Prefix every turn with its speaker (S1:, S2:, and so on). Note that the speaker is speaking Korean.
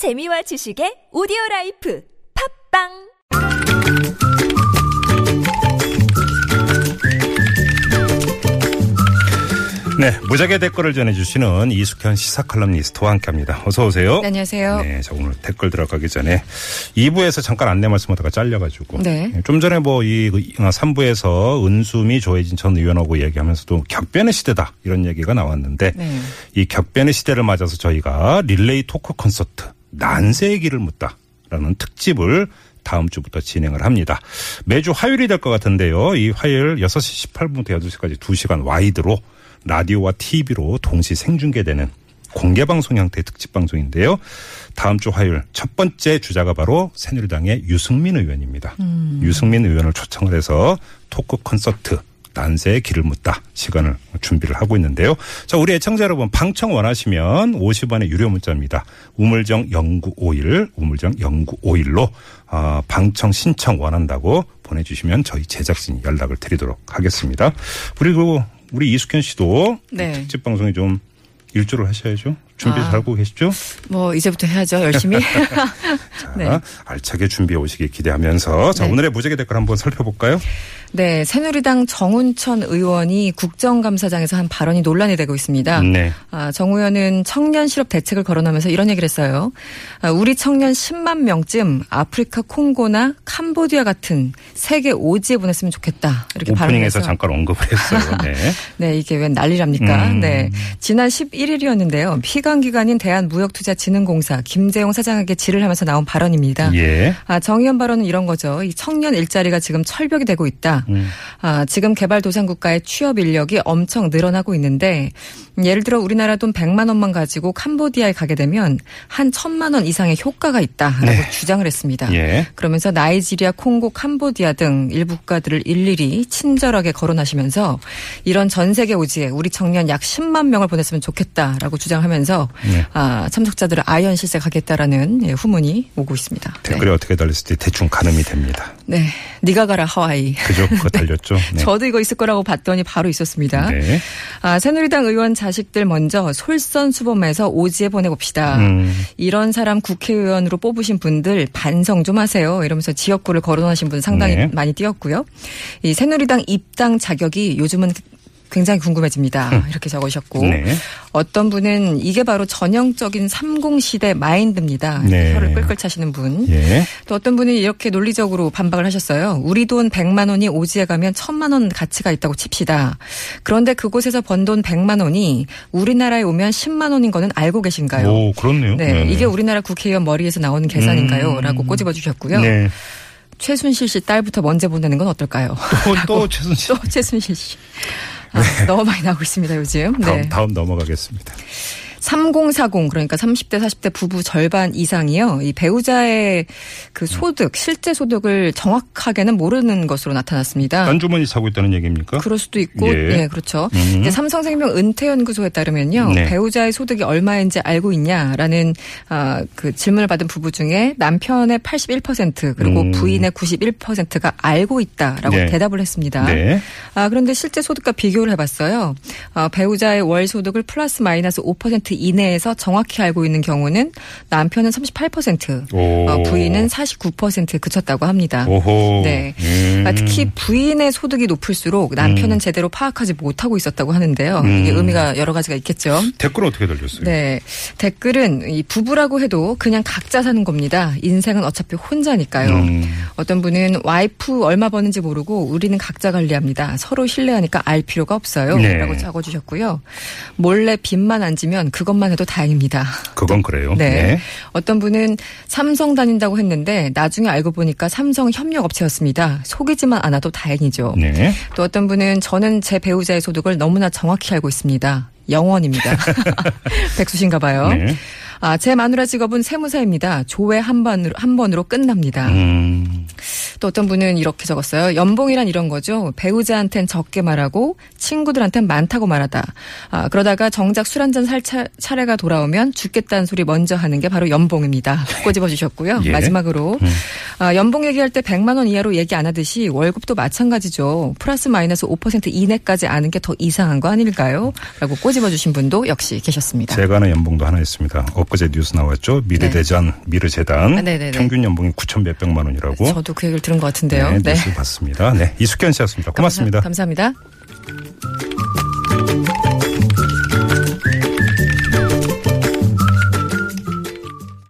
S1: 재미와 지식의 오디오 라이프 팟빵
S2: 네, 무적의 댓글을 전해주시는 이숙현 시사 칼럼니스트와 함께합니다. 어서 오세요.
S3: 네, 안녕하세요.
S2: 네, 자 오늘 댓글 들어가기 전에 2부에서 잠깐 안내 말씀하다가 잘려가지고
S3: 네.
S2: 좀 전에 뭐 이 3부에서 은수미 조해진 전 의원하고 얘기하면서도 격변의 시대다 이런 얘기가 나왔는데
S3: 네.
S2: 이 격변의 시대를 맞아서 저희가 릴레이 토크 콘서트 난세의 길을 묻다라는 특집을 다음 주부터 진행을 합니다. 매주 화요일이 될 것 같은데요. 이 화요일 6시 18분부터 8시까지 2시간 와이드로 라디오와 TV로 동시 생중계되는 공개 방송 형태의 특집 방송인데요. 다음 주 화요일 첫 번째 주자가 바로 새누리당의 유승민 의원입니다. 유승민 의원을 초청을 해서 토크 콘서트 난세의 길을 묻다 시간을 준비를 하고 있는데요. 자, 우리 애청자 여러분 방청 원하시면 50원의 유료 문자입니다. 우물정 0951 우물정 0951로 아, 방청 신청 원한다고 보내주시면 저희 제작진이 연락을 드리도록 하겠습니다. 그리고 우리 이숙현 씨도
S3: 네.
S2: 특집 방송에 좀 일조를 하셔야죠. 준비
S3: 아.
S2: 잘하고 계시죠?
S3: 뭐 이제부터 해야죠. 열심히.
S2: 자,
S3: 네.
S2: 알차게 준비해 오시길 기대하면서 자,
S3: 네.
S2: 오늘의 무적의 댓글 한번 살펴볼까요?
S3: 네, 새누리당 정운천 의원이 국정감사장에서 한 발언이 논란이 되고 있습니다.
S2: 네.
S3: 아, 정 의원은 청년 실업 대책을 거론하면서 이런 얘기를 했어요. 아, 우리 청년 10만 명쯤 아프리카 콩고나 캄보디아 같은 세계 오지에 보냈으면 좋겠다. 이렇게
S2: 오프닝에서
S3: 발언해서
S2: 잠깐 언급을 했어요. 네.
S3: 네, 이게 웬 난리랍니까?
S2: 음.
S3: 네. 지난 11일이었는데요. 피감 기관인 대한무역투자진흥공사 김재용 사장에게 질을 하면서 나온 발언입니다.
S2: 예.
S3: 아, 정 의원 발언은 이런 거죠. 이 청년 일자리가 지금 철벽이 되고 있다.
S2: 음.
S3: 아, 지금 개발도상국가의 취업 인력이 엄청 늘어나고 있는데 음, 예를 들어 우리나라 돈 100만 원만 가지고 캄보디아에 가게 되면 한 1000만 원 이상의 효과가 있다라고
S2: 네.
S3: 주장을 했습니다.
S2: 예.
S3: 그러면서 나이지리아, 콩고, 캄보디아 등 일부 국가들을 일일이 친절하게 거론하시면서 이런 전 세계 오지에 우리 청년 약 10만 명을 보냈으면 좋겠다라고 주장하면서
S2: 네.
S3: 아, 참석자들을 아연 실색하겠다라는 예, 후문이 오고 있습니다. 네.
S2: 댓글이 어떻게 달렸을지 대충 가늠이 됩니다.
S3: 네. 네가 가라 하와이.
S2: 그죠? 그거 달렸죠? 네.
S3: 저도 이거 있을 거라고 봤더니 바로 있었습니다.
S2: 네.
S3: 아, 새누리당 의원 자식들 먼저 솔선수범해서 오지에 보내봅시다.
S2: 음.
S3: 이런 사람 국회의원으로 뽑으신 분들 반성 좀 하세요. 이러면서 지역구를 거론하신 분 상당히
S2: 네.
S3: 많이 띄었고요. 이 새누리당 입당 자격이 요즘은 굉장히 궁금해집니다. 이렇게 적으셨고
S2: 네.
S3: 어떤 분은 이게 바로 전형적인 30시대 마인드입니다.
S2: 네.
S3: 혀를 끌끌 차시는 분.
S2: 예.
S3: 또 어떤 분이 이렇게 논리적으로 반박을 하셨어요. 우리 돈 100만 원이 오지에 가면 1000만 원 가치가 있다고 칩시다. 그런데 그곳에서 번 돈 100만 원이 우리나라에 오면 10만 원인 거는 알고 계신가요?
S2: 오, 그렇네요.
S3: 네,
S2: 네네.
S3: 이게 우리나라 국회의원 머리에서 나오는 계산인가요?
S2: 음.
S3: 라고 꼬집어 주셨고요.
S2: 네.
S3: 최순실 씨 딸부터 먼저 보내는 건 어떨까요?
S2: 또, 또 최순실.
S3: 또 최순실 씨. 아, 너무 많이 나오고 있습니다, 요즘.
S2: 다음,
S3: 네.
S2: 다음 넘어가겠습니다.
S3: 3040 그러니까 30대 40대 부부 절반 이상이요. 이 배우자의 그 소득 실제 소득을 정확하게는 모르는 것으로 나타났습니다.
S2: 딴 주머니 사고 있다는 얘기입니까?
S3: 그럴 수도 있고,
S2: 예.
S3: 예, 그렇죠.
S2: 음.
S3: 삼성생명 은퇴연구소에 따르면요,
S2: 네.
S3: 배우자의 소득이 얼마인지 알고 있냐라는 아, 그 질문을 받은 부부 중에 남편의 81% 그리고
S2: 음.
S3: 부인의 91%가 알고 있다라고
S2: 네.
S3: 대답을 했습니다.
S2: 네.
S3: 아, 그런데 실제 소득과 비교를 해봤어요. 아, 배우자의 월 소득을 플러스 마이너스 5% 이내에서 정확히 알고 있는 경우는 남편은 38%,
S2: 오.
S3: 어, 부인은 49%에 그쳤다고 합니다.
S2: 오호.
S3: 네.
S2: 음.
S3: 아, 특히 부인의 소득이 높을수록 남편은 제대로 파악하지 못하고 있었다고 하는데요.
S2: 음.
S3: 이게 의미가 여러 가지가 있겠죠.
S2: 댓글은 어떻게 달렸어요?
S3: 네. 댓글은 이 부부라고 해도 그냥 각자 사는 겁니다. 인생은 어차피 혼자니까요.
S2: 음.
S3: 어떤 분은 와이프 얼마 버는지 모르고 우리는 각자 관리합니다. 서로 신뢰하니까 알 필요가 없어요.
S2: 네.
S3: 라고 적어주셨고요. 몰래 빚만 안 지면 그것만 해도 다행입니다.
S2: 그건 그래요.
S3: 네. 어떤 분은 삼성 다닌다고 했는데 나중에 알고 보니까 삼성 협력업체였습니다. 속이지만 않아도 다행이죠.
S2: 네. 네.
S3: 또 어떤 분은 저는 제 배우자의 소득을 너무나 정확히 알고 있습니다. 영원입니다. 백수신가 봐요.
S2: 네.
S3: 아, 제 마누라 직업은 세무사입니다. 조회 한 번으로, 한 번으로 끝납니다.
S2: 음.
S3: 또 어떤 분은 이렇게 적었어요. 연봉이란 이런 거죠. 배우자한텐 적게 말하고 친구들한텐 많다고 말하다. 아, 그러다가 정작 술 한 잔 살 차례가 돌아오면 죽겠다는 소리 먼저 하는 게 바로 연봉입니다. 꼬집어 주셨고요.
S2: 예.
S3: 마지막으로 아, 연봉 얘기할 때 100만 원 이하로 얘기 안 하듯이 월급도 마찬가지죠. 플러스 마이너스 5% 이내까지 아는 게 더 이상한 거 아닐까요? 라고 꼬집어 주신 분도 역시 계셨습니다.
S2: 제가 아는 연봉도 하나 있습니다. 엊그제 뉴스 나왔죠. 미르대전, 미르재단
S3: 아, 네네네.
S2: 평균 연봉이 9천 몇백만 원이라고.
S3: 저도 그 얘기를 들은 것 같은데요.
S2: 네, 뉴스 봤습니다. 네, 이숙현 씨였습니다. 고맙습니다.
S3: 감사, 감사합니다.